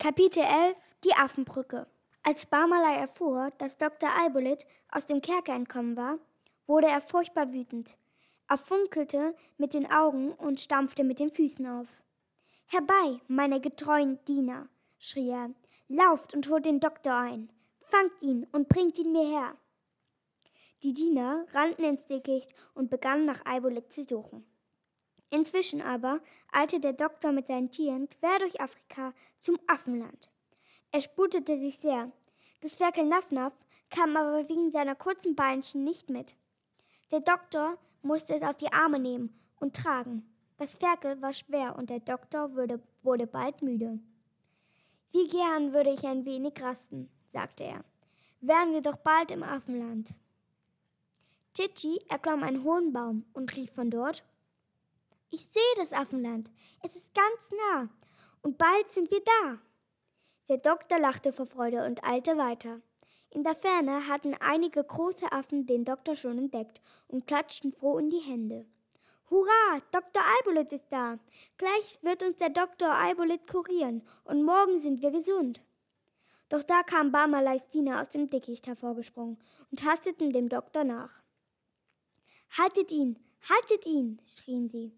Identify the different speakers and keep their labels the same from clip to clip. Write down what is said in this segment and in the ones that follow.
Speaker 1: Kapitel 11 Die Affenbrücke Als Barmalei erfuhr, dass Dr. Albolit aus dem Kerker entkommen war, wurde er furchtbar wütend. Er funkelte mit den Augen und stampfte mit den Füßen auf. Herbei, meine getreuen Diener, schrie er, lauft und holt den Doktor ein, fangt ihn und bringt ihn mir her. Die Diener rannten ins Dickicht und begannen nach Albolit zu suchen. Inzwischen aber eilte der Doktor mit seinen Tieren quer durch Afrika zum Affenland. Er sputete sich sehr. Das Ferkel Nafnaf kam aber wegen seiner kurzen Beinchen nicht mit. Der Doktor musste es auf die Arme nehmen und tragen. Das Ferkel war schwer und der Doktor wurde, wurde bald müde. Wie gern würde ich ein wenig rasten, sagte er. Wären wir doch bald im Affenland. Chichi erklomm einen hohen Baum und rief von dort ich sehe das Affenland. Es ist ganz nah. Und bald sind wir da. Der Doktor lachte vor Freude und eilte weiter. In der Ferne hatten einige große Affen den Doktor schon entdeckt und klatschten froh in die Hände. Hurra, Dr. Albolit ist da. Gleich wird uns der Dr. Albolit kurieren und morgen sind wir gesund. Doch da kam Barmaleis aus dem Dickicht hervorgesprungen und hasteten dem Doktor nach. Haltet ihn, haltet ihn, schrien sie.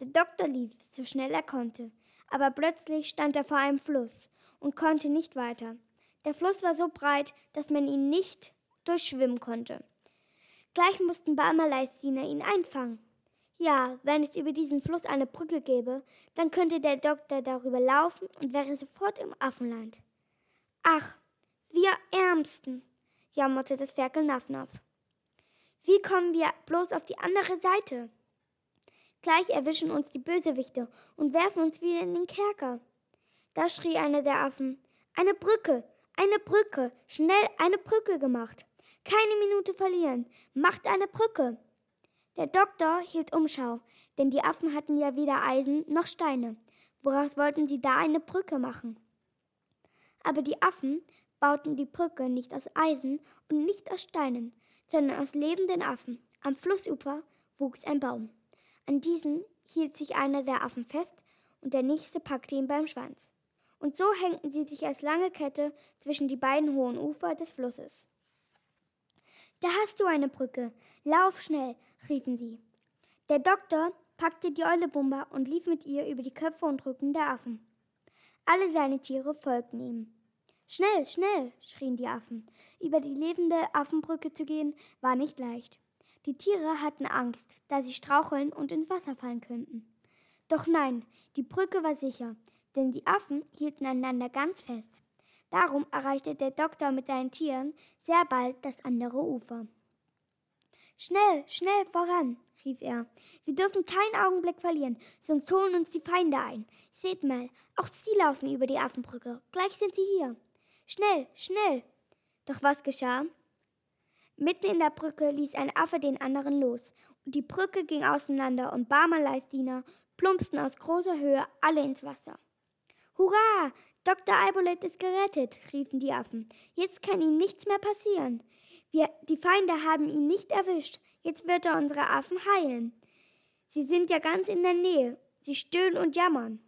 Speaker 1: Der Doktor lief, so schnell er konnte, aber plötzlich stand er vor einem Fluss und konnte nicht weiter. Der Fluss war so breit, dass man ihn nicht durchschwimmen konnte. Gleich mussten Barmaleis Diener ihn einfangen. Ja, wenn es über diesen Fluss eine Brücke gäbe, dann könnte der Doktor darüber laufen und wäre sofort im Affenland. Ach, wir Ärmsten, jammerte das Ferkel Nafnaf. Wie kommen wir bloß auf die andere Seite? Gleich erwischen uns die Bösewichte und werfen uns wieder in den Kerker. Da schrie einer der Affen. Eine Brücke, eine Brücke, schnell eine Brücke gemacht. Keine Minute verlieren, macht eine Brücke. Der Doktor hielt Umschau, denn die Affen hatten ja weder Eisen noch Steine. Woraus wollten sie da eine Brücke machen? Aber die Affen bauten die Brücke nicht aus Eisen und nicht aus Steinen, sondern aus lebenden Affen. Am Flussufer wuchs ein Baum. An diesen hielt sich einer der Affen fest und der nächste packte ihn beim Schwanz. Und so hängten sie sich als lange Kette zwischen die beiden hohen Ufer des Flusses. Da hast du eine Brücke. Lauf schnell, riefen sie. Der Doktor packte die Eule Bumba und lief mit ihr über die Köpfe und Rücken der Affen. Alle seine Tiere folgten ihm. Schnell, schnell, schrien die Affen. Über die lebende Affenbrücke zu gehen, war nicht leicht. Die Tiere hatten Angst, da sie straucheln und ins Wasser fallen könnten. Doch nein, die Brücke war sicher, denn die Affen hielten einander ganz fest. Darum erreichte der Doktor mit seinen Tieren sehr bald das andere Ufer. Schnell, schnell voran, rief er. Wir dürfen keinen Augenblick verlieren, sonst holen uns die Feinde ein. Seht mal, auch sie laufen über die Affenbrücke. Gleich sind sie hier. Schnell, schnell. Doch was geschah? Mitten in der Brücke ließ ein Affe den anderen los, und die Brücke ging auseinander und Barmaleis Diener plumpsten aus großer Höhe alle ins Wasser. Hurra! Dr. Albolet ist gerettet, riefen die Affen. Jetzt kann ihm nichts mehr passieren. Wir, die Feinde haben ihn nicht erwischt. Jetzt wird er unsere Affen heilen. Sie sind ja ganz in der Nähe. Sie stöhnen und jammern.